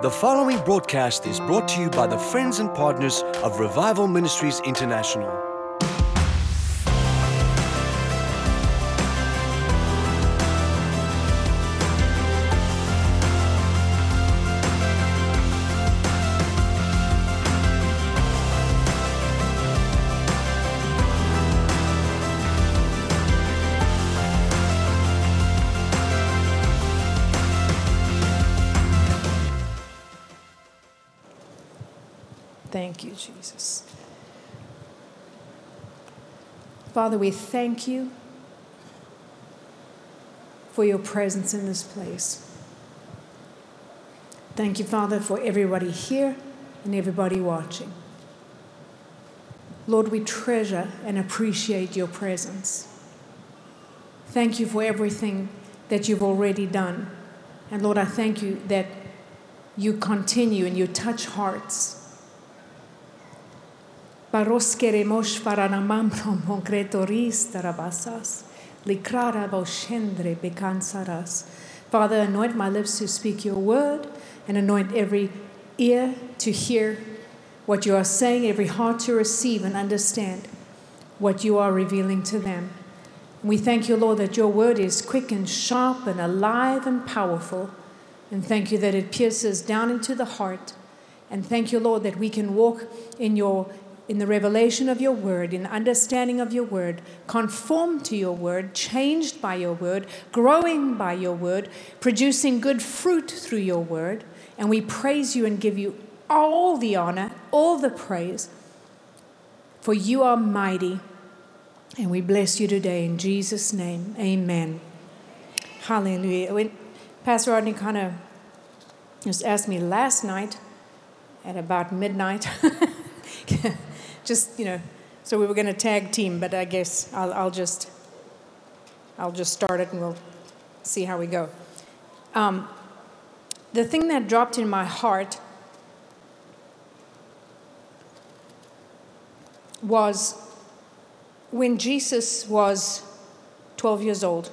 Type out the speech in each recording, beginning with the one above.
The following broadcast is brought to you by the friends and partners of Revival Ministries International. Father, we thank you for your presence in this place. Thank you, Father, for everybody here and everybody watching. Lord, we treasure and appreciate your presence. Thank you for everything that you've already done. And Lord, I thank you that you continue and you touch hearts. Paros queremos para namambro concretoris tarabasas, likrara boshendre becansaras. Father, anoint my lips to speak your word and anoint every ear to hear what you are saying, every heart to receive and understand what you are revealing to them. We thank you, Lord, that your word is quick and sharp and alive and powerful. And thank you that it pierces down into the heart. And thank you, Lord, that we can walk in your in the revelation of your word, in understanding of your word, conformed to your word, changed by your word, growing by your word, producing good fruit through your word. And we praise you and give you all the honor, all the praise, for you are mighty. And we bless you today in Jesus' name. Amen. Hallelujah. When Pastor Rodney kind of just asked me last night at about midnight. just you know so we were going to tag team but i guess I'll, I'll just i'll just start it and we'll see how we go. Um, the thing that dropped in my heart was when jesus was 12 years old.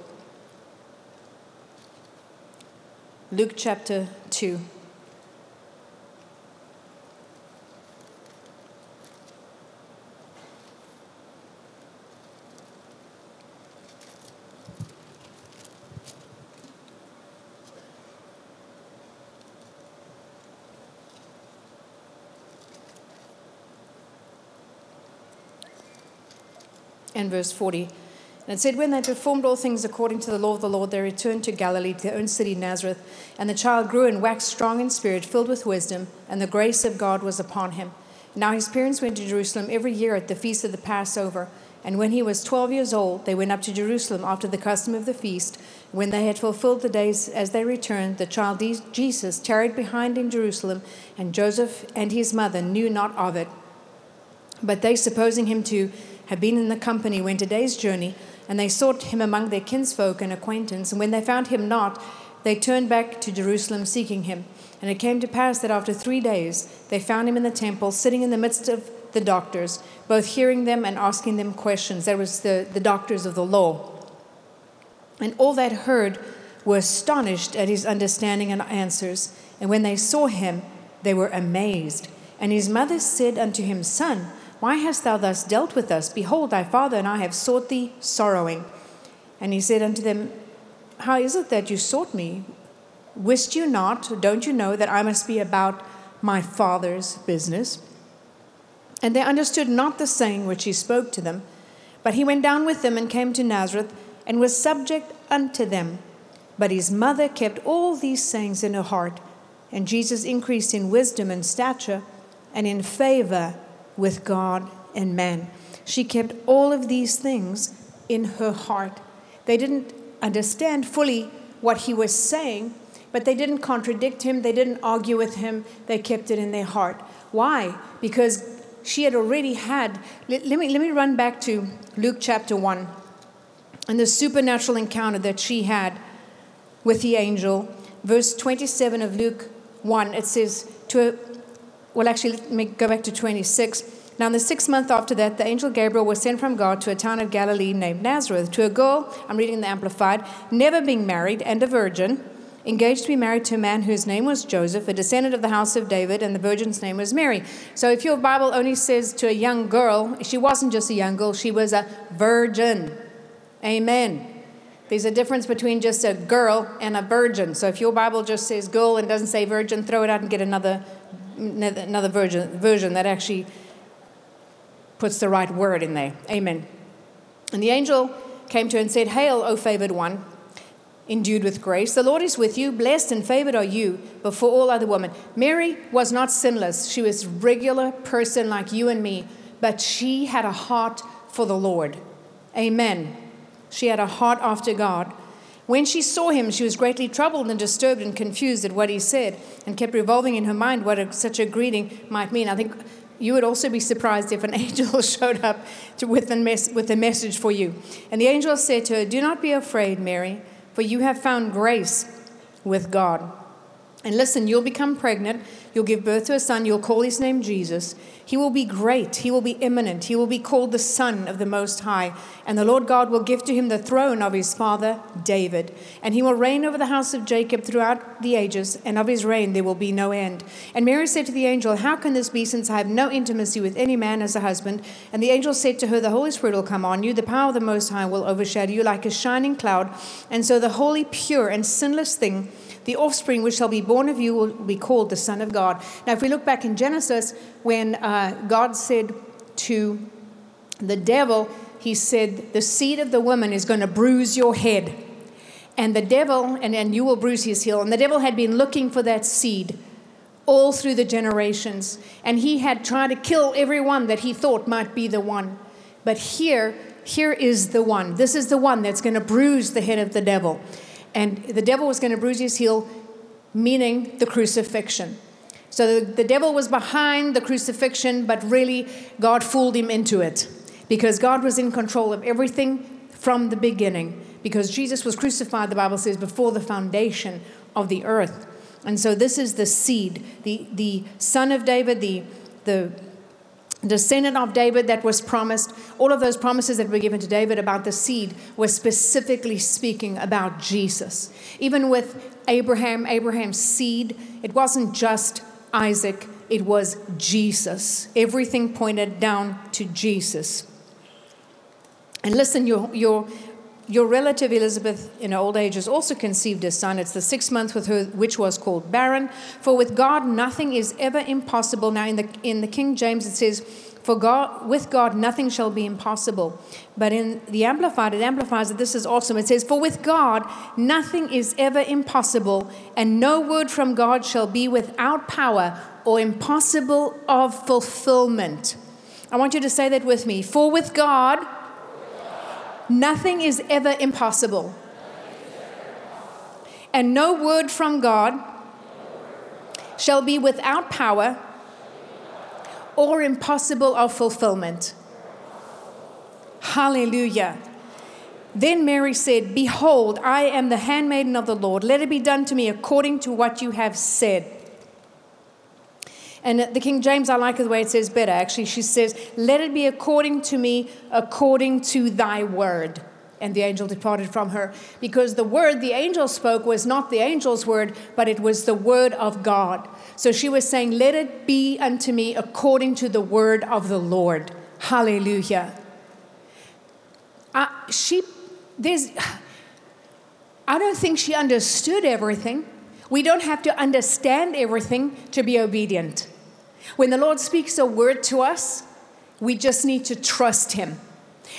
Luke chapter 2 and verse 40. And it said, When they performed all things according to the law of the Lord, they returned to Galilee, to their own city, Nazareth. And the child grew and waxed strong in spirit, filled with wisdom, and the grace of God was upon him. Now his parents went to Jerusalem every year at the feast of the Passover. And when he was twelve years old, they went up to Jerusalem after the custom of the feast. When they had fulfilled the days as they returned, the child Jesus tarried behind in Jerusalem, and Joseph and his mother knew not of it. But they, supposing him to had been in the company, went a day's journey, and they sought him among their kinsfolk and acquaintance. And when they found him not, they turned back to Jerusalem seeking him. And it came to pass that after three days they found him in the temple, sitting in the midst of the doctors, both hearing them and asking them questions. That was the, the doctors of the law. And all that heard were astonished at his understanding and answers. And when they saw him, they were amazed. And his mother said unto him, Son, why hast thou thus dealt with us? Behold, thy father and I have sought thee sorrowing. And he said unto them, How is it that you sought me? Wist you not, don't you know, that I must be about my father's business? And they understood not the saying which he spoke to them. But he went down with them and came to Nazareth and was subject unto them. But his mother kept all these sayings in her heart. And Jesus increased in wisdom and stature and in favor with God and man. She kept all of these things in her heart. They didn't understand fully what he was saying, but they didn't contradict him, they didn't argue with him, they kept it in their heart. Why? Because she had already had. Let, let me, let me run back to Luke chapter 1 and the supernatural encounter that she had with the angel. Verse 27 of Luke 1, it says, To well, actually, let me go back to 26. Now, in the sixth month after that, the angel Gabriel was sent from God to a town of Galilee named Nazareth to a girl, I'm reading the Amplified, never being married and a virgin. engaged to be married to a man whose name was Joseph, a descendant of the house of David, and the virgin's name was Mary. So if your Bible only says to a young girl, she wasn't just a young girl, she was a virgin. Amen. There's a difference between just a girl and a virgin. So if your Bible just says girl and doesn't say virgin, throw it out and get another another version, version that actually puts the right word in there. Amen. And the angel came to her and said, Hail, O favored one, endued with grace. The Lord is with you. Blessed and favored are you before all other women. Mary was not sinless. She was regular person like you and me, but she had a heart for the Lord. Amen. She had a heart after God. When she saw him, she was greatly troubled and disturbed and confused at what he said and kept revolving in her mind what a, such a greeting might mean. I think you would also be surprised if an angel showed up to, with, a mes- with a message for you. And the angel said to her, Do not be afraid, Mary, for you have found grace with God. And listen, you'll become pregnant, you'll give birth to a son, you'll call his name Jesus. He will be great. He will be eminent. He will be called the Son of the Most High. And the Lord God will give to him the throne of his father David. And he will reign over the house of Jacob throughout the ages, and of his reign there will be no end. And Mary said to the angel, How can this be, since I have no intimacy with any man as a husband? And the angel said to her, The Holy Spirit will come on you, the power of the Most High will overshadow you like a shining cloud. And so the holy, pure, and sinless thing the offspring which shall be born of you will be called the Son of God. Now, if we look back in Genesis, when uh, God said to the devil, He said, The seed of the woman is going to bruise your head. And the devil, and, and you will bruise his heel. And the devil had been looking for that seed all through the generations. And he had tried to kill everyone that he thought might be the one. But here, here is the one. This is the one that's going to bruise the head of the devil and the devil was going to bruise his heel, meaning the crucifixion. So the, the devil was behind the crucifixion, but really God fooled him into it because God was in control of everything from the beginning. Because Jesus was crucified, the Bible says, before the foundation of the earth. And so this is the seed, the, the son of David, the, the descendant of David that was promised, all of those promises that were given to David about the seed were specifically speaking about Jesus. Even with Abraham, Abraham's seed, it wasn't just Isaac, it was Jesus. Everything pointed down to Jesus. And listen, your, your your relative Elizabeth in old age has also conceived a son. It's the sixth month with her, which was called barren. For with God nothing is ever impossible. Now in the in the King James it says, "For God with God nothing shall be impossible." But in the Amplified, it amplifies that this is awesome. It says, "For with God nothing is ever impossible, and no word from God shall be without power or impossible of fulfillment." I want you to say that with me. For with God Nothing is ever impossible. And no word from God shall be without power or impossible of fulfillment. Hallelujah. Then Mary said, Behold, I am the handmaiden of the Lord. Let it be done to me according to what you have said. And the King James, I like the way it says better. Actually, she says, Let it be according to me, according to thy word. And the angel departed from her. Because the word the angel spoke was not the angel's word, but it was the word of God. So she was saying, Let it be unto me according to the word of the Lord. Hallelujah. Uh, she, there's, I don't think she understood everything. We don't have to understand everything to be obedient. When the Lord speaks a word to us, we just need to trust Him.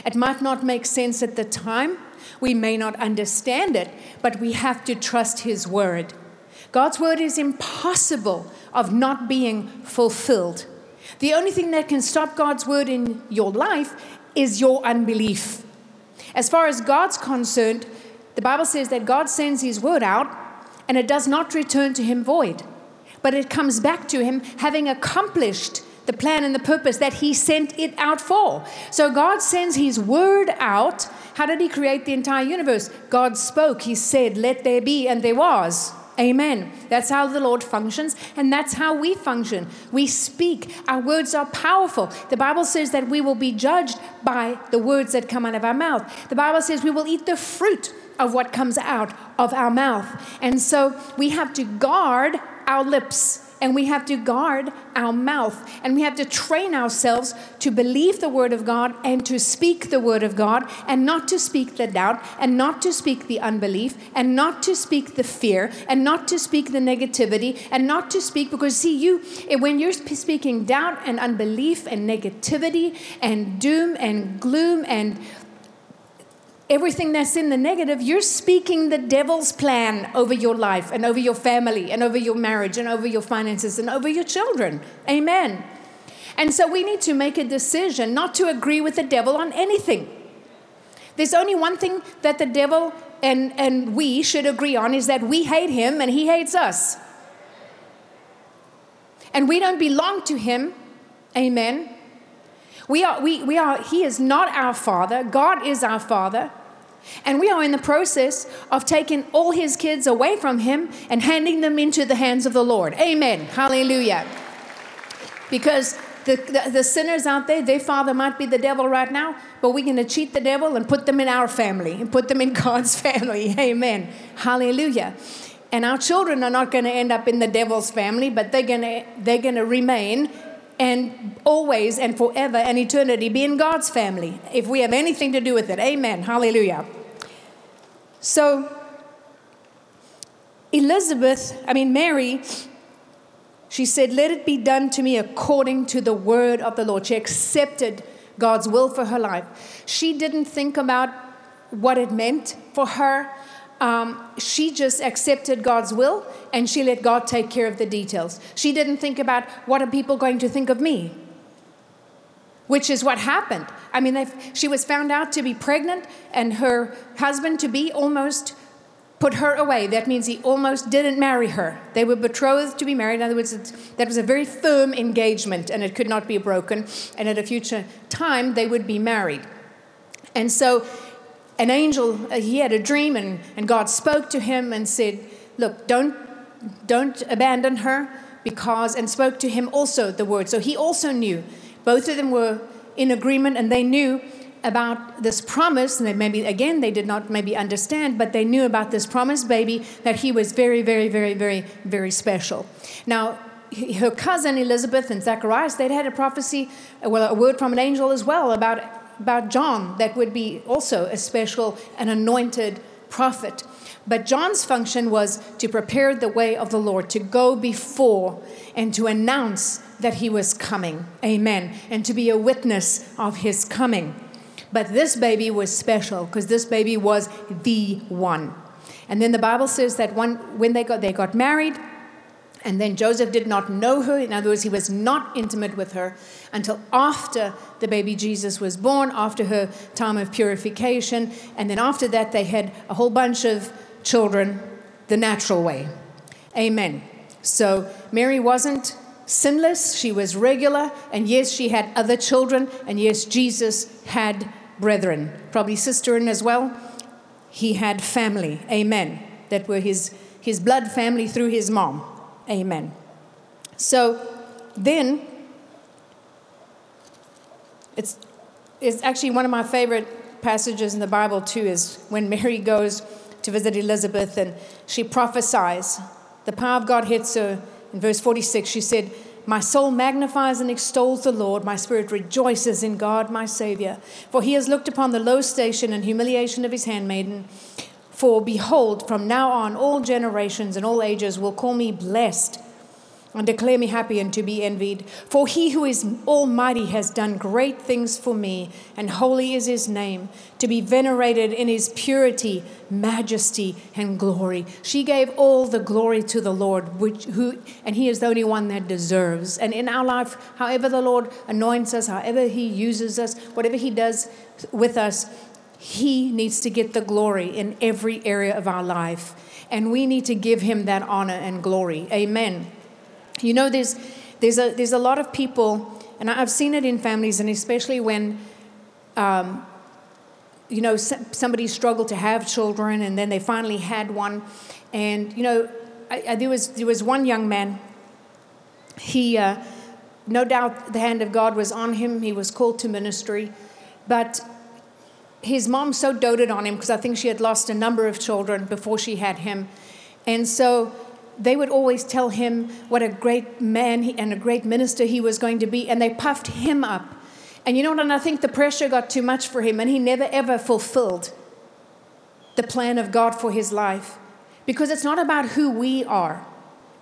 It might not make sense at the time, we may not understand it, but we have to trust His word. God's word is impossible of not being fulfilled. The only thing that can stop God's word in your life is your unbelief. As far as God's concerned, the Bible says that God sends His word out and it does not return to Him void but it comes back to him having accomplished the plan and the purpose that he sent it out for. So God sends his word out. How did he create the entire universe? God spoke, he said, Let there be, and there was. Amen. That's how the Lord functions, and that's how we function. We speak. Our words are powerful. The Bible says that we will be judged by the words that come out of our mouth. The Bible says we will eat the fruit of what comes out of our mouth. And so we have to guard our lips and we have to guard our mouth and we have to train ourselves to believe the word of God and to speak the word of God and not to speak the doubt and not to speak the unbelief and not to speak the fear and not to speak the negativity and not to speak because see you eh, when you're speaking doubt and unbelief and negativity and doom and gloom and everything that's in the negative, you're speaking the devil's plan over your life and over your family and over your marriage and over your finances and over your children. Amen. And so we need to make a decision not to agree with the devil on anything. There's only one thing that the devil and, and we should agree on is that we hate him and he hates us. And we don't belong to him. Amen. We are, we, we are, he is not our father. God is our father. And we are in the process of taking all his kids away from him and handing them into the hands of the Lord. Amen. Hallelujah. Because the, the, the, sinners out there, their father might be the devil right now, but we're going to cheat the devil and put them in our family and put them in God's family. Amen. Hallelujah. And our children are not going to end up in the devil's family, but they're going to they're going to remain and always and forever and eternity be in God's family if we have anything to do with it. Amen. Hallelujah. So, Elizabeth, I mean, Mary, she said, Let it be done to me according to the word of the Lord. She accepted God's will for her life. She didn't think about what it meant for her um, she just accepted God's will and she let God take care of the details. She didn't think about what are people going to think of me, which is what happened. I mean, she was found out to be pregnant and her husband to be almost put her away. That means he almost didn't marry her. They were betrothed to be married. In other words, that was a very firm engagement and it could not be broken. And at a future time, they would be married. And so an angel, uh, he had a dream, and, and God spoke to him and said, Look, don't, don't abandon her, because, and spoke to him also the word. So he also knew. Both of them were in agreement, and they knew about this promise, and they maybe, again, they did not maybe understand, but they knew about this promised baby that he was very, very, very, very, very special. Now, her cousin Elizabeth and Zacharias, they'd had a prophecy, well, a word from an angel as well about about John that would be also a special and anointed prophet. But John's function was to prepare the way of the Lord, to go before and to announce that he was coming. Amen. And to be a witness of his coming. But this baby was special because this baby was the one. And then the Bible says that one, when they got, they got married, and then Joseph did not know her. In other words, he was not intimate with her until after the baby Jesus was born, after her time of purification. And then after that, they had a whole bunch of children the natural way. Amen. So Mary wasn't sinless, she was regular. And yes, she had other children. And yes, Jesus had brethren, probably sister as well. He had family. Amen. That were his, his blood family through his mom. Amen. So then, it's, it's actually one of my favorite passages in the Bible, too, is when Mary goes to visit Elizabeth and she prophesies. The power of God hits her. In verse 46, she said, My soul magnifies and extols the Lord. My spirit rejoices in God, my Savior. For he has looked upon the low station and humiliation of his handmaiden. For behold, from now on, all generations and all ages will call me blessed and declare me happy and to be envied. For he who is almighty has done great things for me, and holy is his name, to be venerated in his purity, majesty, and glory. She gave all the glory to the Lord, which, who, and he is the only one that deserves. And in our life, however the Lord anoints us, however he uses us, whatever he does with us, he needs to get the glory in every area of our life. And we need to give him that honor and glory. Amen. You know, there's, there's, a, there's a lot of people, and I've seen it in families, and especially when, um, you know, somebody struggled to have children and then they finally had one. And, you know, I, I, there, was, there was one young man, he, uh, no doubt the hand of God was on him, he was called to ministry, but his mom so doted on him because I think she had lost a number of children before she had him. And so they would always tell him what a great man he, and a great minister he was going to be, and they puffed him up. And you know what? And I think the pressure got too much for him, and he never ever fulfilled the plan of God for his life. Because it's not about who we are.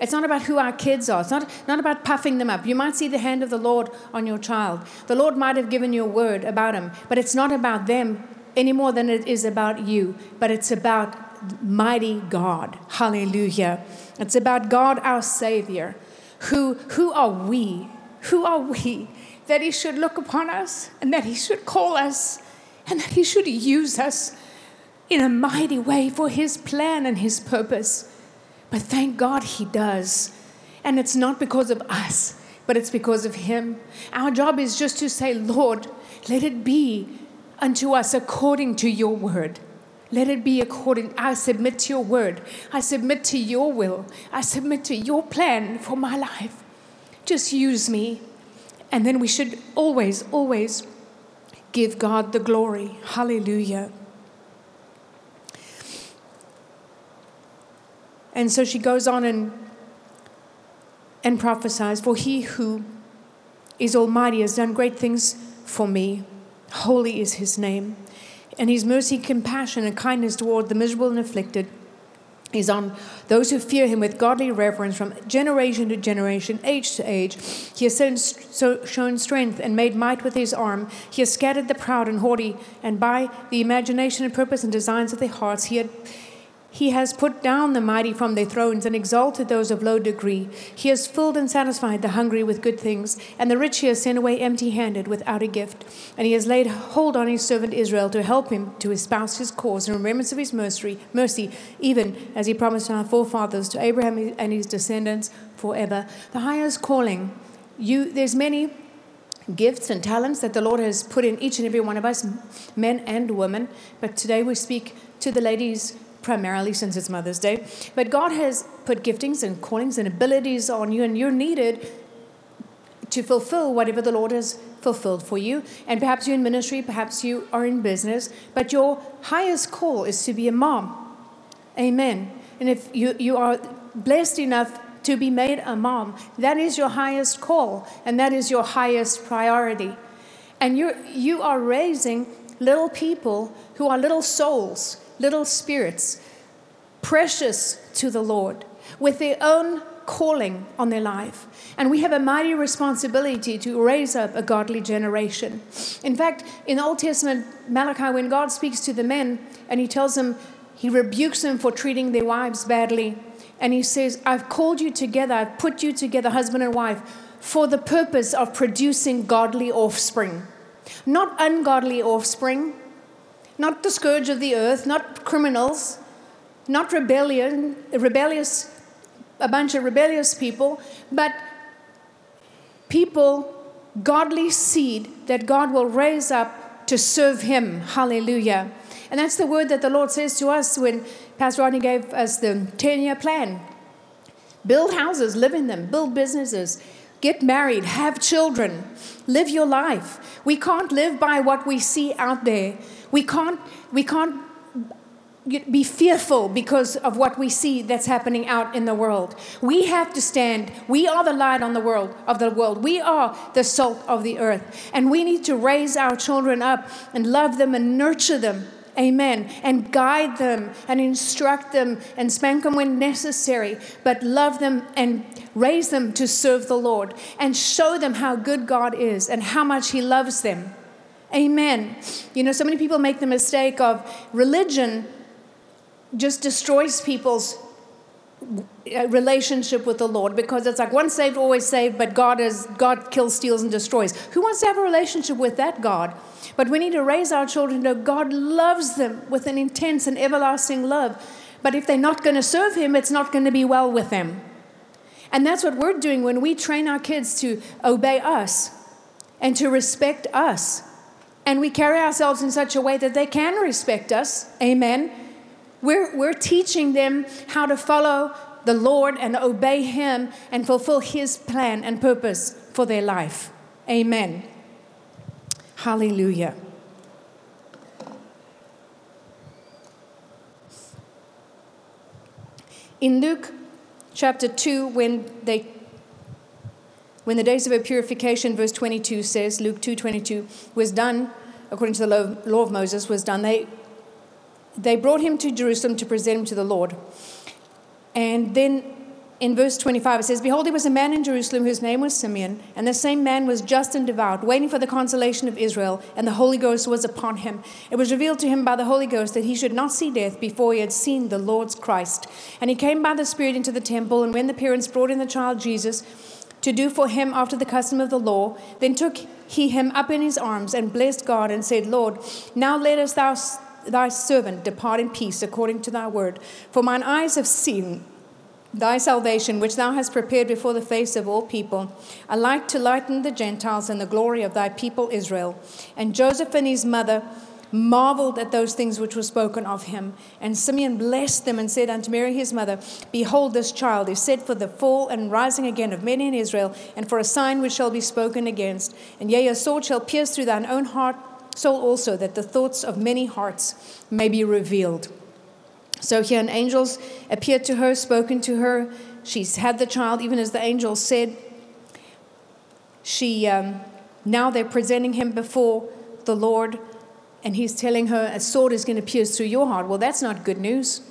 It's not about who our kids are. It's not, not about puffing them up. You might see the hand of the Lord on your child. The Lord might have given you a word about him, but it's not about them any more than it is about you. But it's about mighty God. Hallelujah. It's about God, our Savior. Who, who are we? Who are we that He should look upon us and that He should call us and that He should use us in a mighty way for His plan and His purpose? But thank God He does. And it's not because of us, but it's because of Him. Our job is just to say, Lord, let it be unto us according to your word. Let it be according. I submit to your word. I submit to your will. I submit to your plan for my life. Just use me. And then we should always, always give God the glory. Hallelujah. And so she goes on and, and prophesies For he who is almighty has done great things for me. Holy is his name. And his mercy, compassion, and kindness toward the miserable and afflicted is on those who fear him with godly reverence from generation to generation, age to age. He has shown strength and made might with his arm. He has scattered the proud and haughty, and by the imagination and purpose and designs of their hearts, he had he has put down the mighty from their thrones and exalted those of low degree. He has filled and satisfied the hungry with good things, and the rich he has sent away empty handed without a gift. And he has laid hold on his servant Israel to help him to espouse his cause in remembrance of his mercy, mercy, even as he promised our forefathers to Abraham and his descendants forever. The highest calling. You, there's many gifts and talents that the Lord has put in each and every one of us, men and women. But today we speak to the ladies primarily since it's Mother's Day. But God has put giftings and callings and abilities on you, and you're needed to fulfill whatever the Lord has fulfilled for you. And perhaps you're in ministry, perhaps you are in business, but your highest call is to be a mom. Amen. And if you, you are blessed enough to be made a mom, that is your highest call, and that is your highest priority. And you're, you are raising little people who are little souls little spirits, precious to the Lord, with their own calling on their life. And we have a mighty responsibility to raise up a godly generation. In fact, in the Old Testament, Malachi, when God speaks to the men and he tells them, he rebukes them for treating their wives badly. And he says, I've called you together, I've put you together, husband and wife, for the purpose of producing godly offspring. Not ungodly offspring, not the scourge of the earth, not criminals, not rebellion, rebellious, a bunch of rebellious people, but people, godly seed that God will raise up to serve Him. Hallelujah. And that's the word that the Lord says to us when Pastor Rodney gave us the 10 year plan. Build houses, live in them, build businesses, get married, have children, live your life. We can't live by what we see out there. We can't, we can't be fearful because of what we see that's happening out in the world. We have to stand. We are the light on the world of the world. We are the salt of the earth. And we need to raise our children up and love them and nurture them. Amen. And guide them and instruct them and spank them when necessary, but love them and raise them to serve the Lord and show them how good God is and how much He loves them. Amen. You know, so many people make the mistake of religion just destroys people's uh, relationship with the Lord because it's like once saved, always saved, but God is God kills, steals, and destroys. Who wants to have a relationship with that God? But we need to raise our children to know God loves them with an intense and everlasting love. But if they're not going to serve Him, it's not going to be well with them. And that's what we're doing when we train our kids to obey us and to respect us and we carry ourselves in such a way that they can respect us, amen, we're, we're teaching them how to follow the Lord and obey Him and fulfill His plan and purpose for their life. Amen. Hallelujah. In Luke chapter 2, when they when the days of her purification, verse 22 says, Luke 2.22, was done, according to the law, of Moses, was done, they, they brought him to Jerusalem to present him to the Lord. And then in verse 25, it says, Behold, there was a man in Jerusalem whose name was Simeon, and the same man was just and devout, waiting for the consolation of Israel, and the Holy Ghost was upon him. It was revealed to him by the Holy Ghost that he should not see death before he had seen the Lord's Christ. And he came by the Spirit into the temple, and when the parents brought in the child Jesus to do for him after the custom of the law, then took he him up in his arms and blessed God and said, Lord, now let us thou thy servant depart in peace according to thy word. For mine eyes have seen thy salvation, which thou hast prepared before the face of all people, a light to lighten the Gentiles and the glory of thy people Israel. And Joseph and his mother marveled at those things which were spoken of him. And Simeon blessed them and said unto Mary his mother, Behold, this child is set for the fall and rising again of many in Israel, and for a sign which shall be spoken against. And yea, a sword shall pierce through thine own heart, soul also, that the thoughts of many hearts may be revealed. So here an angels appeared to her, spoken to her. She's had the child, even as the angel said. She um, now they're presenting him before the Lord, and he's telling her a sword is going to pierce through your heart. Well, that's not good news.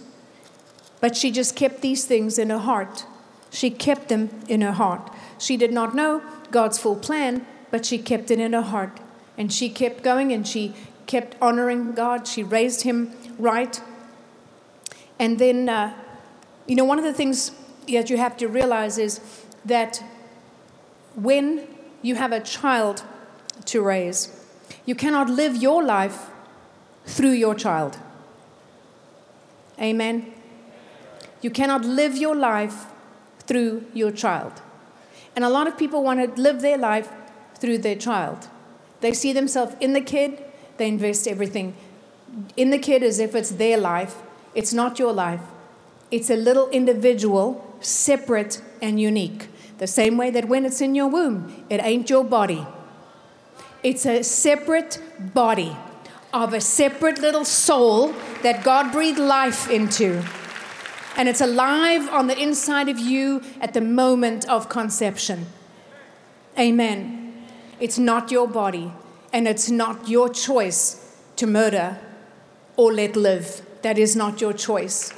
But she just kept these things in her heart. She kept them in her heart. She did not know God's full plan, but she kept it in her heart. And she kept going and she kept honoring God. She raised him right. And then, uh, you know, one of the things that you have to realize is that when you have a child to raise, you cannot live your life through your child. Amen. You cannot live your life through your child. And a lot of people want to live their life through their child. They see themselves in the kid, they invest everything in the kid as if it's their life, it's not your life. It's a little individual, separate and unique. The same way that when it's in your womb, it ain't your body. It's a separate body of a separate little soul that God breathed life into. And it's alive on the inside of you at the moment of conception. Amen. It's not your body, and it's not your choice to murder or let live. That is not your choice.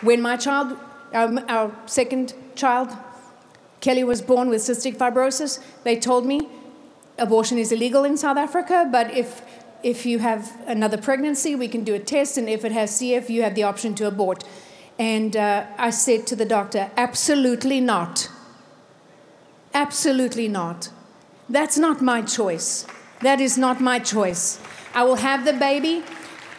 When my child, our, our second child, Kelly was born with cystic fibrosis, they told me abortion is illegal in South Africa, but if if you have another pregnancy, we can do a test, and if it has CF, you have the option to abort. And uh, I said to the doctor, absolutely not. Absolutely not. That's not my choice. That is not my choice. I will have the baby,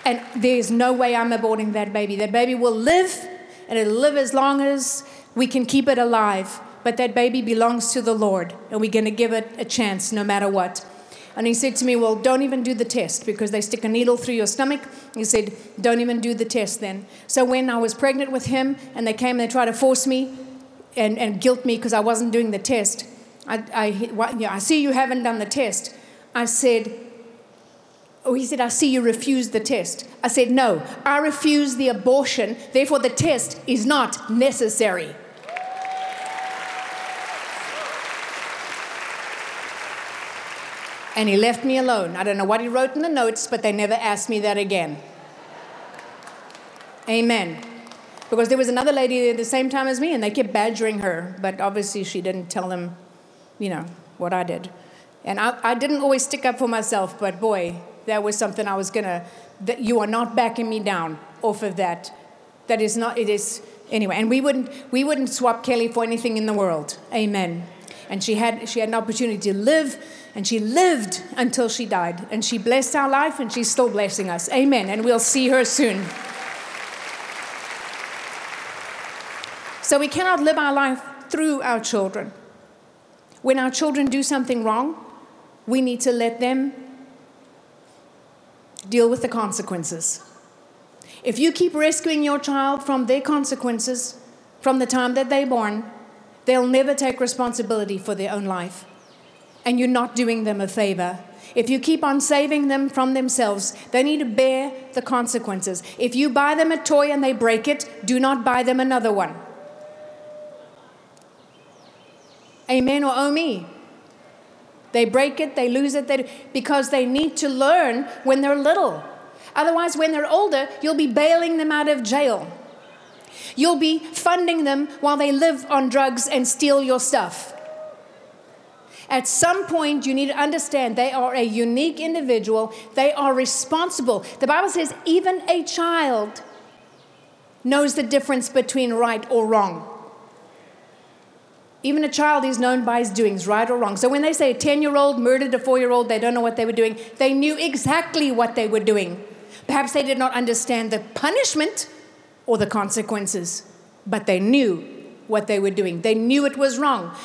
and there's no way I'm aborting that baby. That baby will live, and it'll live as long as we can keep it alive. But that baby belongs to the Lord, and we're going to give it a chance no matter what. And he said to me, Well, don't even do the test because they stick a needle through your stomach. He said, Don't even do the test then. So when I was pregnant with him and they came and they tried to force me and, and guilt me because I wasn't doing the test, I, I, I see you haven't done the test. I said, Oh, he said, I see you refused the test. I said, No, I refuse the abortion, therefore the test is not necessary. And he left me alone. I don't know what he wrote in the notes, but they never asked me that again. Amen. Because there was another lady at the same time as me, and they kept badgering her, but obviously she didn't tell them you know, what I did. And I, I didn't always stick up for myself, but boy, that was something I was gonna, that you are not backing me down off of that. That is not, it is, anyway. And we wouldn't, we wouldn't swap Kelly for anything in the world. Amen. And she had, she had an opportunity to live, and she lived until she died. And she blessed our life, and she's still blessing us. Amen. And we'll see her soon. So we cannot live our life through our children. When our children do something wrong, we need to let them deal with the consequences. If you keep rescuing your child from their consequences from the time that they're born, they'll never take responsibility for their own life. And you're not doing them a favor. If you keep on saving them from themselves, they need to bear the consequences. If you buy them a toy and they break it, do not buy them another one. Amen or oh me. They break it, they lose it, they, because they need to learn when they're little. Otherwise, when they're older, you'll be bailing them out of jail. You'll be funding them while they live on drugs and steal your stuff. At some point, you need to understand they are a unique individual. They are responsible. The Bible says even a child knows the difference between right or wrong. Even a child is known by his doings, right or wrong. So when they say a 10 year old murdered a four year old, they don't know what they were doing. They knew exactly what they were doing. Perhaps they did not understand the punishment or the consequences, but they knew what they were doing. They knew it was wrong.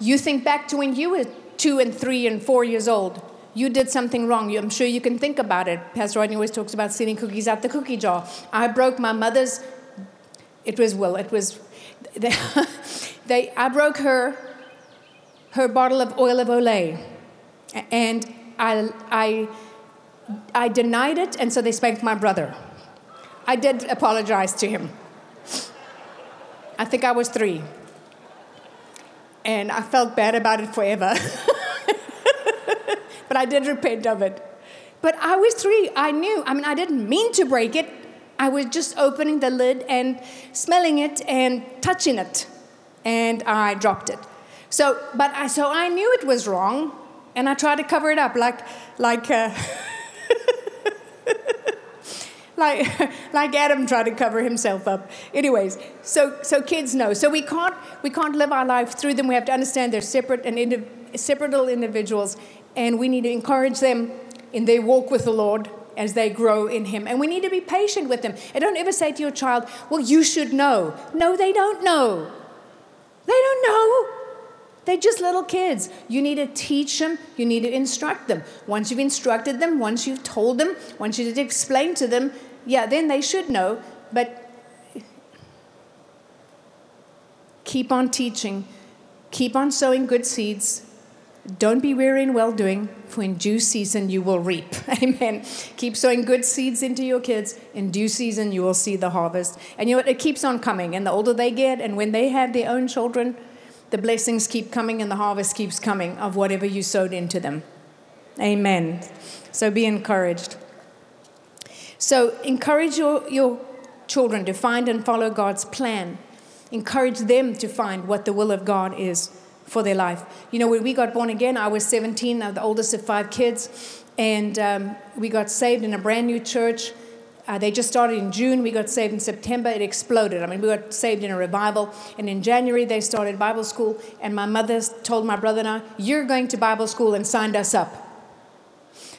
You think back to when you were two and three and four years old. You did something wrong. I'm sure you can think about it. Pastor Rodney always talks about stealing cookies out the cookie jar. I broke my mother's, it was, well, it was, they, they I broke her, her bottle of oil of Olay. And I, I, I denied it, and so they spanked my brother. I did apologize to him. I think I was three and I felt bad about it forever. but I did repent of it. But I was three. I knew. I mean, I didn't mean to break it. I was just opening the lid and smelling it and touching it, and I dropped it. So, but I so I knew it was wrong, and I tried to cover it up like like. Uh, like, like Adam tried to cover himself up. Anyways, so, so kids know. So we can't, we can't live our life through them. We have to understand they're separate and indi- separate little individuals, and we need to encourage them in their walk with the Lord as they grow in Him. And we need to be patient with them. And don't ever say to your child, Well, you should know. No, they don't know. They don't know. They're just little kids. You need to teach them, you need to instruct them. Once you've instructed them, once you've told them, once you've explained to them, yeah, then they should know. But keep on teaching, keep on sowing good seeds. Don't be weary in well doing, for in due season you will reap. Amen. Keep sowing good seeds into your kids. In due season you will see the harvest. And you know what? It keeps on coming. And the older they get, and when they have their own children, the blessings keep coming and the harvest keeps coming of whatever you sowed into them. Amen. So be encouraged. So encourage your, your children to find and follow God's plan. Encourage them to find what the will of God is for their life. You know, when we got born again, I was 17, I'm the oldest of five kids, and um, we got saved in a brand new church. Uh, they just started in June. We got saved in September. It exploded. I mean, we got saved in a revival. And in January, they started Bible school. And my mother told my brother and I, You're going to Bible school, and signed us up.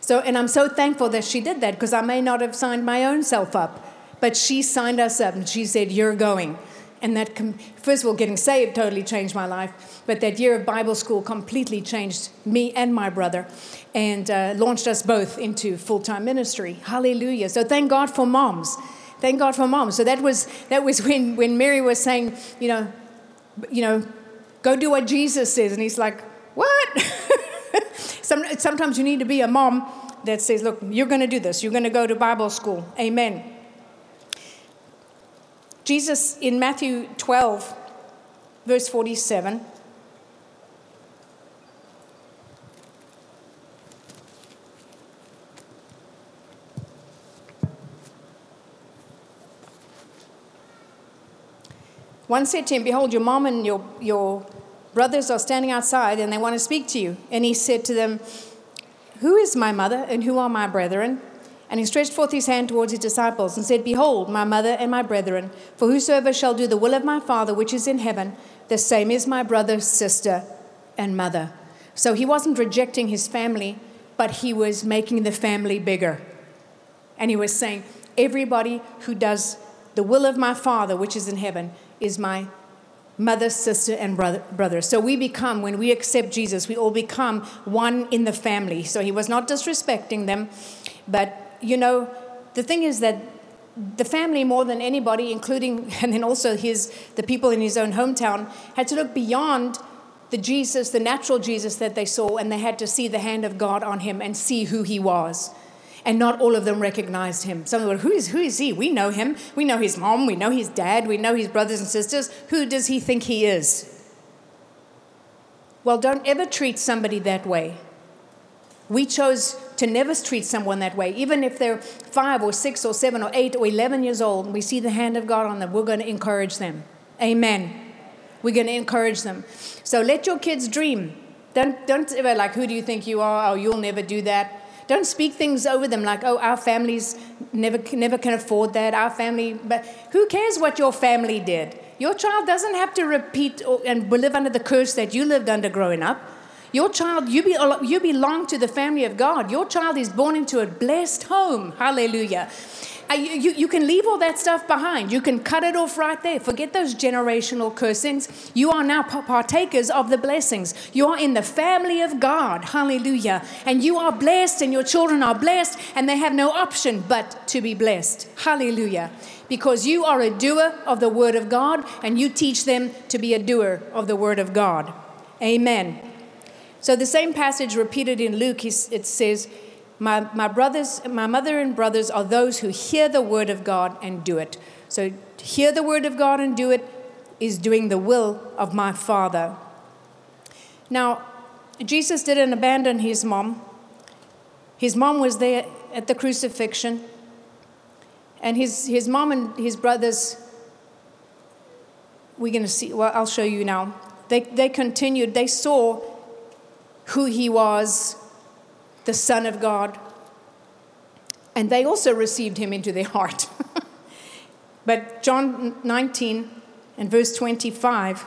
So, and I'm so thankful that she did that because I may not have signed my own self up. But she signed us up and she said, You're going. And that, first of all, getting saved totally changed my life. But that year of Bible school completely changed me and my brother and uh, launched us both into full time ministry. Hallelujah. So thank God for moms. Thank God for moms. So that was, that was when, when Mary was saying, you know, you know, go do what Jesus says. And he's like, what? Some, sometimes you need to be a mom that says, look, you're going to do this. You're going to go to Bible school. Amen. Jesus in Matthew 12, verse 47. One said to him, Behold, your mom and your, your brothers are standing outside and they want to speak to you. And he said to them, Who is my mother and who are my brethren? And he stretched forth his hand towards his disciples and said, Behold, my mother and my brethren, for whosoever shall do the will of my Father which is in heaven, the same is my brother, sister, and mother. So he wasn't rejecting his family, but he was making the family bigger. And he was saying, Everybody who does the will of my Father which is in heaven is my mother, sister, and brother, brother. So we become, when we accept Jesus, we all become one in the family. So he was not disrespecting them, but you know, the thing is that the family more than anybody including and then also his the people in his own hometown had to look beyond the Jesus, the natural Jesus that they saw, and they had to see the hand of God on him and see who he was. And not all of them recognized him. Some of them were, who is, who is he? We know him. We know his mom. We know his dad. We know his brothers and sisters. Who does he think he is? Well, don't ever treat somebody that way. We chose to never treat someone that way. Even if they're five or six or seven or eight or 11 years old and we see the hand of God on them, we're going to encourage them. Amen. We're going to encourage them. So let your kids dream. Don't, don't ever like, who do you think you are? Oh, you'll never do that. Don't speak things over them like, oh, our families never, never can afford that. Our family, but who cares what your family did? Your child doesn't have to repeat or, and live under the curse that you lived under growing up. Your child, you, be, you belong to the family of God. Your child is born into a blessed home. Hallelujah. You, you can leave all that stuff behind. You can cut it off right there. Forget those generational cursings. You are now partakers of the blessings. You are in the family of God. Hallelujah. And you are blessed, and your children are blessed, and they have no option but to be blessed. Hallelujah. Because you are a doer of the Word of God, and you teach them to be a doer of the Word of God. Amen. So the same passage repeated in Luke, it says, my, my brothers, my mother and brothers are those who hear the word of God and do it. So hear the word of God and do it is doing the will of my Father. Now, Jesus didn't abandon his mom. His mom was there at the crucifixion. And his, his mom and his brothers, we're going to see, well, I'll show you now. They, they continued, they saw who he was, the Son of God. And they also received him into their heart. but John 19 and verse 25.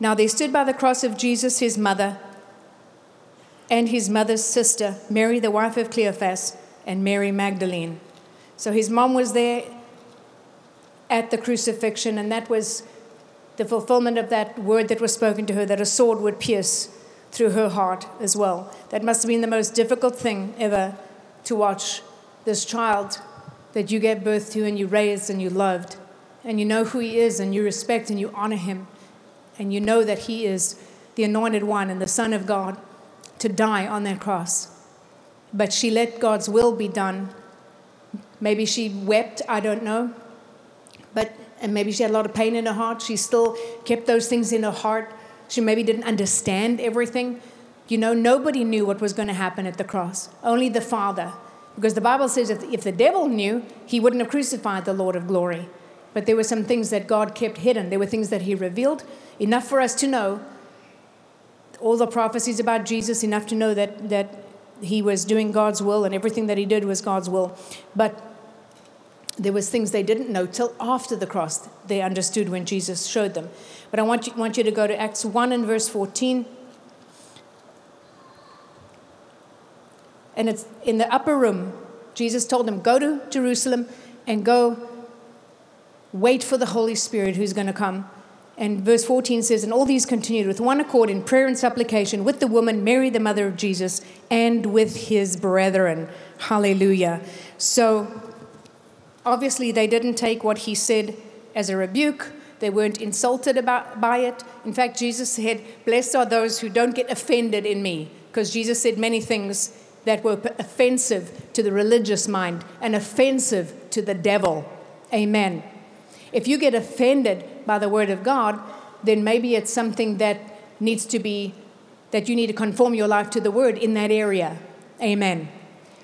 Now there stood by the cross of Jesus his mother and his mother's sister, Mary, the wife of Cleophas, and Mary Magdalene. So his mom was there at the crucifixion, and that was the fulfillment of that word that was spoken to her that a sword would pierce through her heart as well. That must have been the most difficult thing ever to watch this child that you gave birth to and you raised and you loved. And you know who he is and you respect and you honor him. And you know that he is the anointed one and the Son of God to die on that cross. But she let God's will be done. Maybe she wept, I don't know. But and maybe she had a lot of pain in her heart. She still kept those things in her heart. She maybe didn't understand everything. You know, nobody knew what was going to happen at the cross, only the Father. Because the Bible says that if the devil knew, he wouldn't have crucified the Lord of glory. But there were some things that God kept hidden, there were things that he revealed, enough for us to know all the prophecies about Jesus, enough to know that, that he was doing God's will and everything that he did was God's will. But there was things they didn't know till after the cross they understood when jesus showed them. But i want you, want you to go to acts 1 and verse 14 and it's in the upper room. Jesus told them go to jerusalem and go wait for the holy spirit who's going to come. And verse 14 says and all these continued with one accord in prayer and supplication with the woman mary the mother of jesus and with his brethren. Hallelujah. So Obviously, they didn't take what he said as a rebuke. They weren't insulted about, by it. In fact, Jesus said, Blessed are those who don't get offended in me, because Jesus said many things that were offensive to the religious mind and offensive to the devil. Amen. If you get offended by the word of God, then maybe it's something that needs to be, that you need to conform your life to the word in that area. Amen.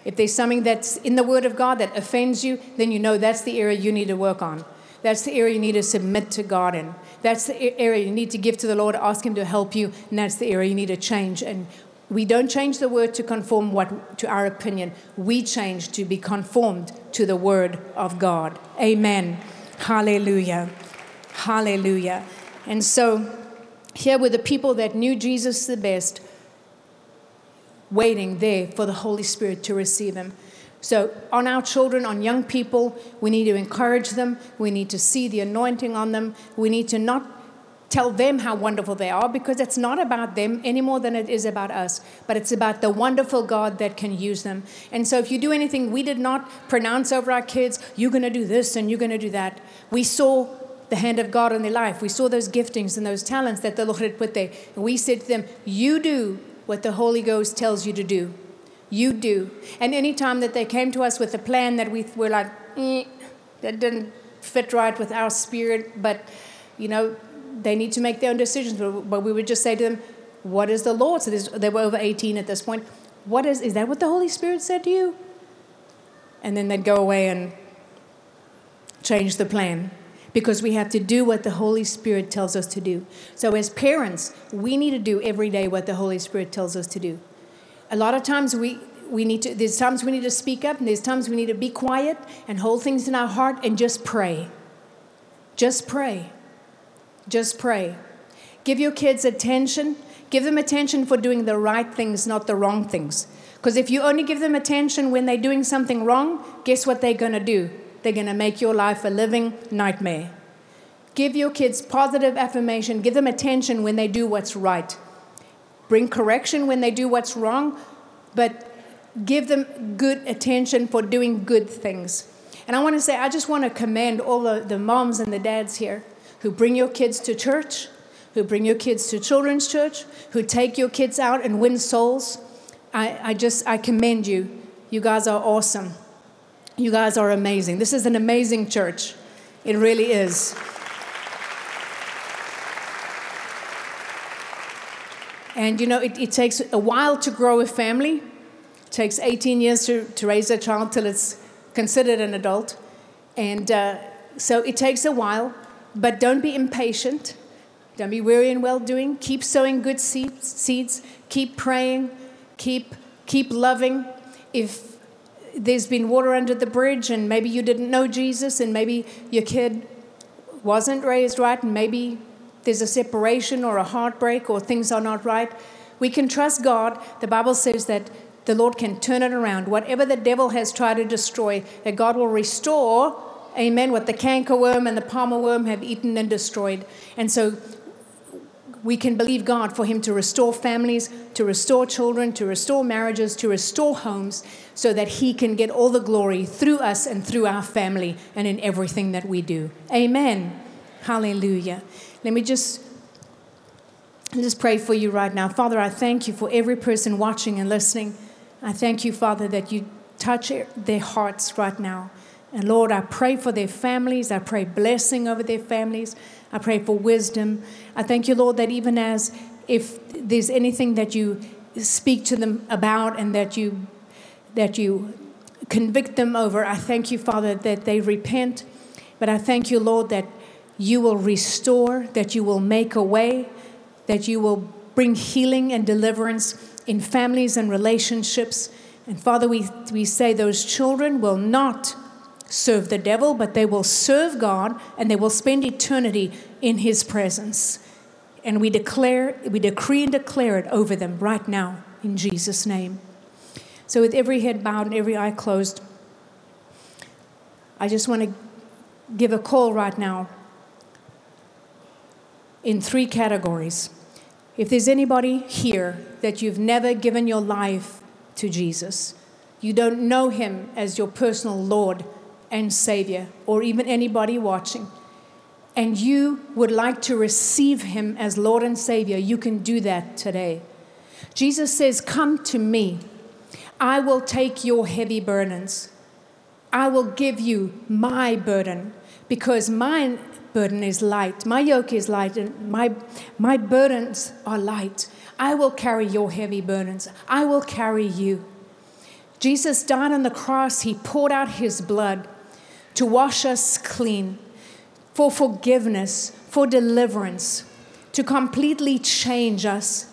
If there's something that's in the Word of God that offends you, then you know that's the area you need to work on. That's the area you need to submit to God in. That's the area you need to give to the Lord, ask Him to help you, and that's the area you need to change. And we don't change the word to conform what to our opinion. We change to be conformed to the word of God. Amen. Hallelujah. Hallelujah. And so here were the people that knew Jesus the best waiting there for the Holy Spirit to receive Him. So, on our children, on young people, we need to encourage them. We need to see the anointing on them. We need to not tell them how wonderful they are because it's not about them any more than it is about us, but it's about the wonderful God that can use them. And so, if you do anything we did not pronounce over our kids, you're going to do this and you're going to do that, we saw the hand of God in their life. We saw those giftings and those talents that the Lord had put there. And we said to them, You do what the Holy Ghost tells you to do. You do. And anytime that they came to us with a plan that we were like, eh, that didn't fit right with our spirit, but, you know, they need to make their own decisions. But we would just say to them, What is the Lord? So they were over 18 at this point. What is, is that what the Holy Spirit said to you? And then they'd go away and change the plan because we have to do what the Holy Spirit tells us to do. So, as parents, we need to do every day what the Holy Spirit tells us to do. A lot of times we, we need to, there's times we need to speak up, and there's times we need to be quiet and hold things in our heart and just pray. Just pray. Just pray. Give your kids attention. Give them attention for doing the right things, not the wrong things. Because if you only give them attention when they're doing something wrong, guess what they're going to do? They're going to make your life a living nightmare. Give your kids positive affirmation, give them attention when they do what's right. Bring correction when they do what's wrong, but give them good attention for doing good things. And I want to say, I just want to commend all the, the moms and the dads here who bring your kids to church, who bring your kids to children's church, who take your kids out and win souls. I, I just, I commend you. You guys are awesome. You guys are amazing. This is an amazing church. It really is. And you know, it, it takes a while to grow a family. It takes 18 years to, to raise a child till it's considered an adult. And uh, so it takes a while, but don't be impatient. Don't be weary in well doing. Keep sowing good seeds, seeds. Keep praying. Keep, keep loving. If there's been water under the bridge, and maybe you didn't know Jesus, and maybe your kid wasn't raised right, and maybe there's a separation or a heartbreak or things are not right. We can trust God. The Bible says that the Lord can turn it around. Whatever the devil has tried to destroy, that God will restore, amen, what the cankerworm and the palmer worm have eaten and destroyed. And so we can believe God for Him to restore families, to restore children, to restore marriages, to restore homes, so that He can get all the glory through us and through our family and in everything that we do. Amen. Hallelujah. Let me just. Just pray for you right now. Father, I thank you for every person watching and listening. I thank you, Father, that you touch their hearts right now. And Lord, I pray for their families. I pray blessing over their families. I pray for wisdom. I thank you, Lord, that even as if there's anything that you speak to them about and that you that you convict them over, I thank you, Father, that they repent. But I thank you, Lord, that you will restore, that you will make a way, that you will bring healing and deliverance in families and relationships. And Father, we, we say those children will not serve the devil, but they will serve God and they will spend eternity in his presence. And we declare, we decree and declare it over them right now in Jesus' name. So, with every head bowed and every eye closed, I just want to give a call right now in three categories. If there's anybody here that you've never given your life to Jesus, you don't know him as your personal Lord and Savior, or even anybody watching, and you would like to receive Him as Lord and Savior, you can do that today. Jesus says, Come to me. I will take your heavy burdens. I will give you my burden because my burden is light. My yoke is light and my, my burdens are light. I will carry your heavy burdens. I will carry you. Jesus died on the cross. He poured out his blood to wash us clean, for forgiveness, for deliverance, to completely change us.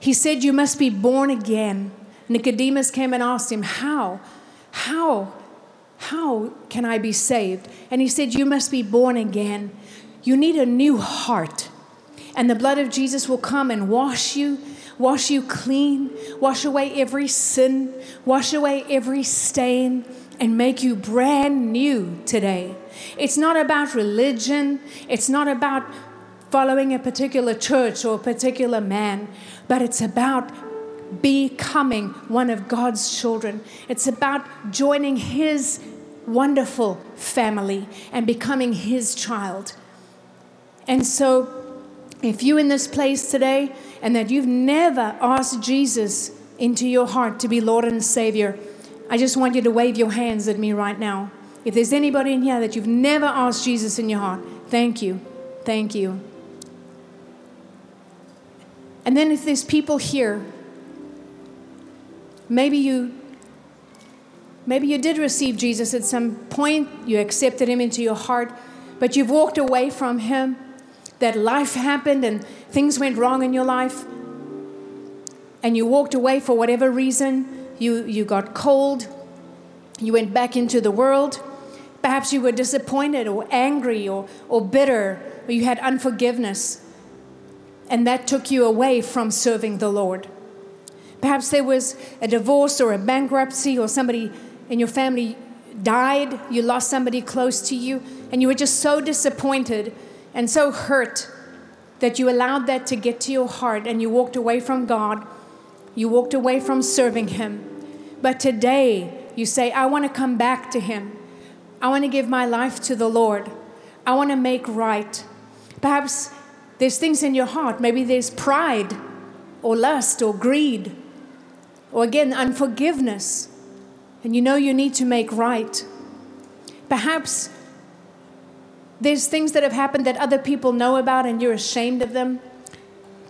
He said, You must be born again. Nicodemus came and asked him, How? How? How can I be saved? And he said, You must be born again. You need a new heart. And the blood of Jesus will come and wash you, wash you clean, wash away every sin, wash away every stain and make you brand new today. It's not about religion, it's not about following a particular church or a particular man, but it's about becoming one of God's children. It's about joining His wonderful family and becoming His child. And so, if you in this place today and that you've never asked Jesus into your heart to be Lord and Savior, I just want you to wave your hands at me right now. If there's anybody in here that you've never asked Jesus in your heart, thank you. Thank you. And then if there's people here, maybe you maybe you did receive Jesus at some point, you accepted him into your heart, but you've walked away from him, that life happened and things went wrong in your life. And you walked away for whatever reason. You, you got cold. You went back into the world. Perhaps you were disappointed or angry or, or bitter, or you had unforgiveness and that took you away from serving the Lord. Perhaps there was a divorce or a bankruptcy, or somebody in your family died, you lost somebody close to you, and you were just so disappointed and so hurt that you allowed that to get to your heart and you walked away from God. You walked away from serving Him. But today, you say, I want to come back to Him. I want to give my life to the Lord. I want to make right. Perhaps there's things in your heart. Maybe there's pride or lust or greed or again, unforgiveness. And you know you need to make right. Perhaps there's things that have happened that other people know about and you're ashamed of them.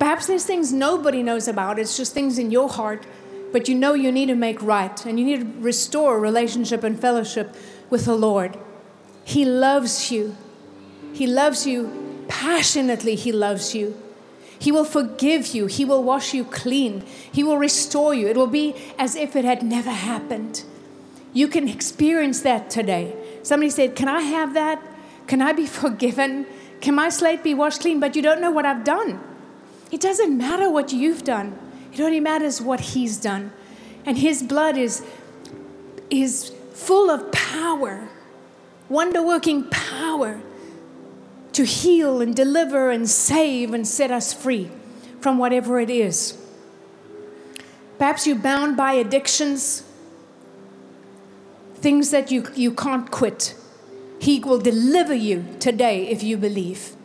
Perhaps there's things nobody knows about. It's just things in your heart, but you know you need to make right and you need to restore relationship and fellowship with the Lord. He loves you. He loves you passionately He loves you. He will forgive you. He will wash you clean. He will restore you. It will be as if it had never happened. You can experience that today. Somebody said, Can I have that? Can I be forgiven? Can my slate be washed clean? But you don't know what I've done. It doesn't matter what you've done, it only matters what He's done. And His blood is, is full of power, wonder working power to heal and deliver and save and set us free from whatever it is. Perhaps you're bound by addictions, things that you, you can't quit. He will deliver you today if you believe.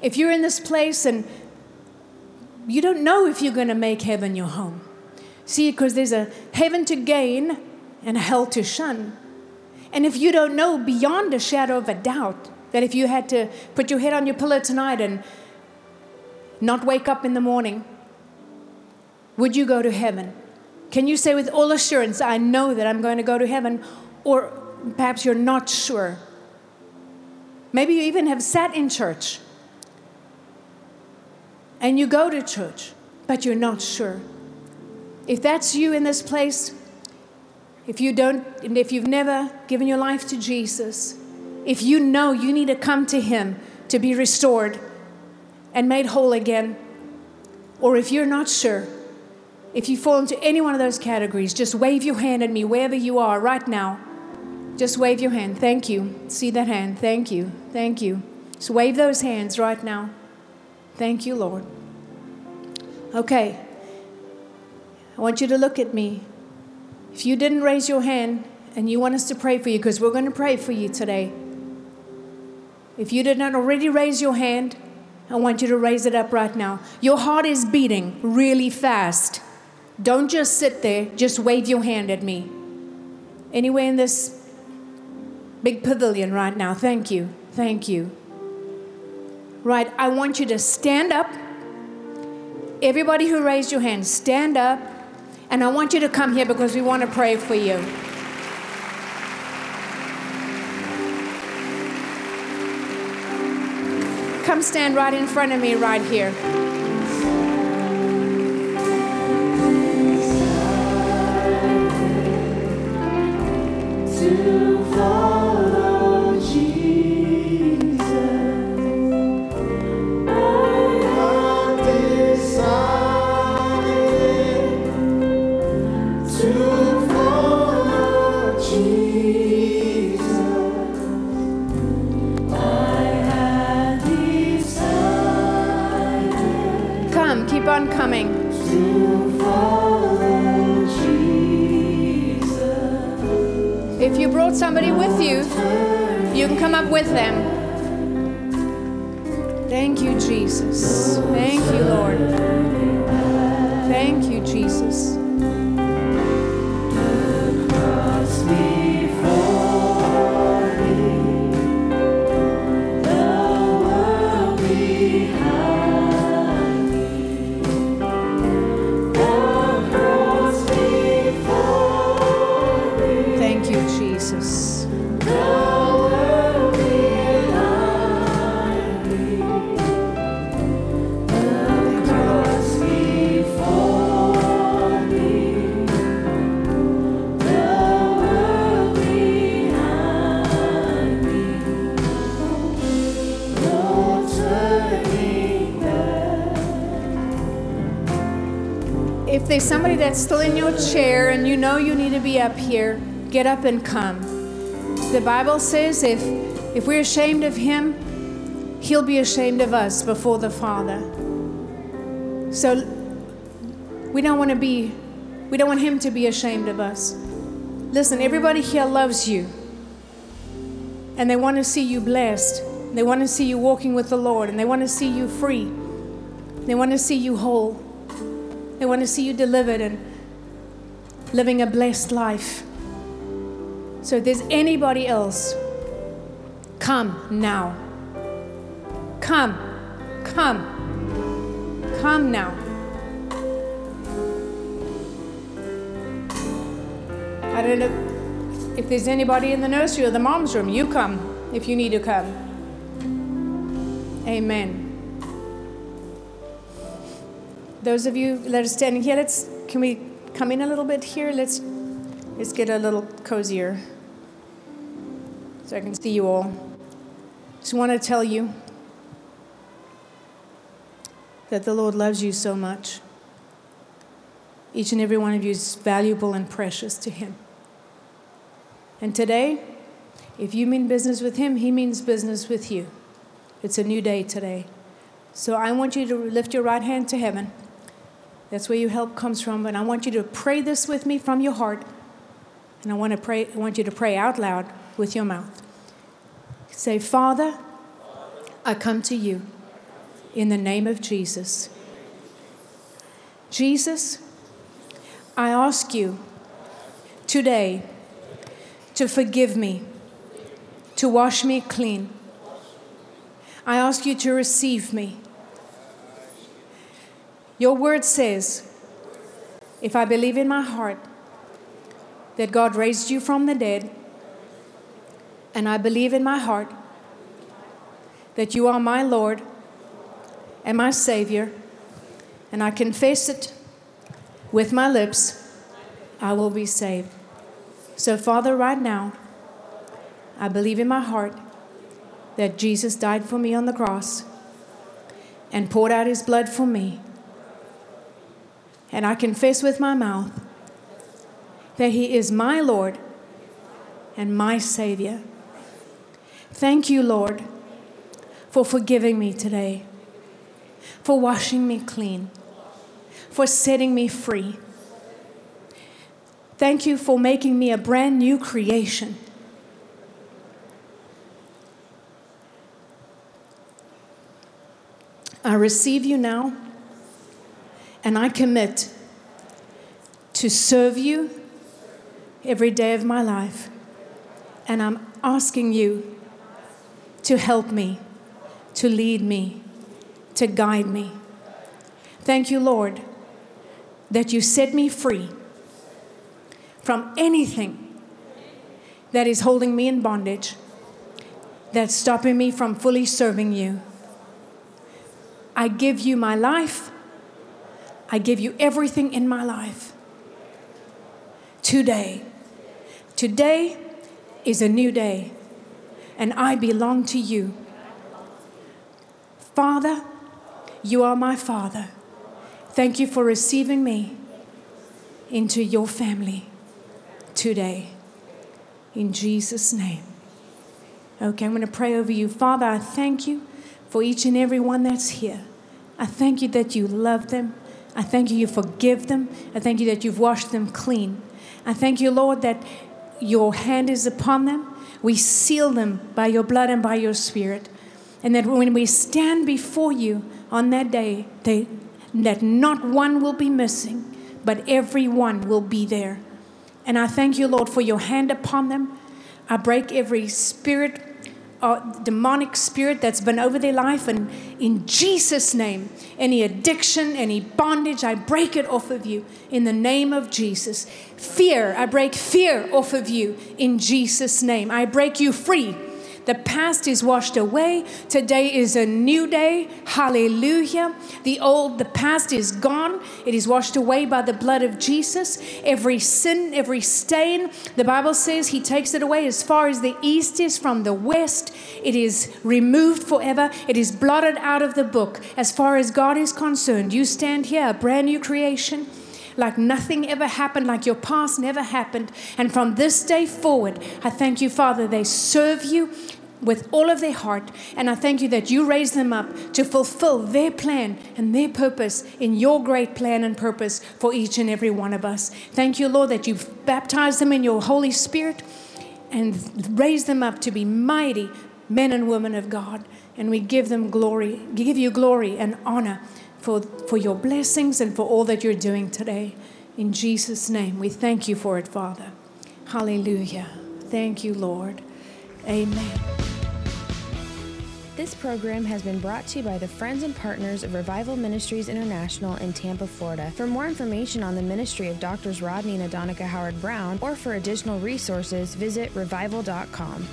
If you're in this place and you don't know if you're going to make heaven your home, see, because there's a heaven to gain and a hell to shun. And if you don't know beyond a shadow of a doubt that if you had to put your head on your pillow tonight and not wake up in the morning, would you go to heaven? Can you say with all assurance, I know that I'm going to go to heaven? Or perhaps you're not sure. Maybe you even have sat in church and you go to church, but you're not sure. If that's you in this place, if you don't, and if you've never given your life to Jesus, if you know you need to come to Him to be restored and made whole again, or if you're not sure, if you fall into any one of those categories, just wave your hand at me wherever you are right now. Just wave your hand. Thank you. See that hand. Thank you. Thank you. Just wave those hands right now. Thank you, Lord. Okay. I want you to look at me. If you didn't raise your hand and you want us to pray for you, because we're going to pray for you today. If you did not already raise your hand, I want you to raise it up right now. Your heart is beating really fast. Don't just sit there, just wave your hand at me. Anywhere in this big pavilion right now, thank you, thank you. Right, I want you to stand up. Everybody who raised your hand, stand up. And I want you to come here because we want to pray for you. come stand right in front of me right here. Somebody with you, you can come up with them. Thank you, Jesus. Thank you, Lord. Thank you, Jesus. Jesus. If there's somebody that's still in your chair and you know you need to be up here, get up and come. The Bible says if if we're ashamed of him, he'll be ashamed of us before the Father. So we don't want to be we don't want him to be ashamed of us. Listen, everybody here loves you. And they want to see you blessed. They want to see you walking with the Lord and they want to see you free. They want to see you whole. They want to see you delivered and living a blessed life. So if there's anybody else, come now. Come. Come. Come now. I don't know if there's anybody in the nursery or the mom's room. You come if you need to come. Amen. Those of you that are standing here, let's can we come in a little bit here? Let's let's get a little cozier so I can see you all. Just want to tell you that the Lord loves you so much. Each and every one of you is valuable and precious to Him. And today, if you mean business with Him, He means business with you. It's a new day today. So I want you to lift your right hand to heaven. That's where your help comes from. And I want you to pray this with me from your heart. And I want to pray, I want you to pray out loud with your mouth. Say, Father, I come to you in the name of Jesus. Jesus, I ask you today to forgive me, to wash me clean. I ask you to receive me. Your word says, if I believe in my heart that God raised you from the dead, and I believe in my heart that you are my Lord and my Savior, and I confess it with my lips, I will be saved. So, Father, right now, I believe in my heart that Jesus died for me on the cross and poured out his blood for me. And I confess with my mouth that he is my Lord and my Savior. Thank you, Lord, for forgiving me today, for washing me clean, for setting me free. Thank you for making me a brand new creation. I receive you now, and I commit to serve you every day of my life. And I'm asking you to help me, to lead me, to guide me. Thank you, Lord, that you set me free from anything that is holding me in bondage, that's stopping me from fully serving you. I give you my life. I give you everything in my life. Today. Today is a new day, and I belong to you. Father, you are my Father. Thank you for receiving me into your family today. In Jesus' name. Okay, I'm going to pray over you. Father, I thank you for each and every one that's here. I thank you that you love them. I thank you you forgive them. I thank you that you've washed them clean. I thank you, Lord, that your hand is upon them. We seal them by your blood and by your spirit. And that when we stand before you on that day, they, that not one will be missing, but every one will be there. And I thank you, Lord, for your hand upon them. I break every spirit, uh, demonic spirit that's been over their life. And in Jesus' name, any addiction, any bondage, I break it off of you in the name of Jesus. Fear, I break fear off of you in Jesus' name. I break you free the past is washed away. Today is a new day. Hallelujah. The old, the past is gone. It is washed away by the blood of Jesus. Every sin, every stain, the Bible says He takes it away as far as the east is from the west. It is removed forever. It is blotted out of the book. As far as God is concerned, you stand here, a brand new creation like nothing ever happened, like your past never happened. And from this day forward, I thank you, Father, they serve you with all of their heart. And I thank you that you raise them up to fulfill their plan and their purpose in your great plan and purpose for each and every one of us. Thank you, Lord, that you've baptized them in your Holy Spirit and raised them up to be mighty men and women of God. And we give them glory, give you glory and honor for, for your blessings and for all that you're doing today. In Jesus' name, we thank you for it, Father. Hallelujah. Thank you, Lord. Amen. This program has been brought to you by the friends and partners of Revival Ministries International in Tampa, Florida. For more information on the ministry of Doctors Rodney and Adonica Howard Browne, or for additional resources, visit revival.com.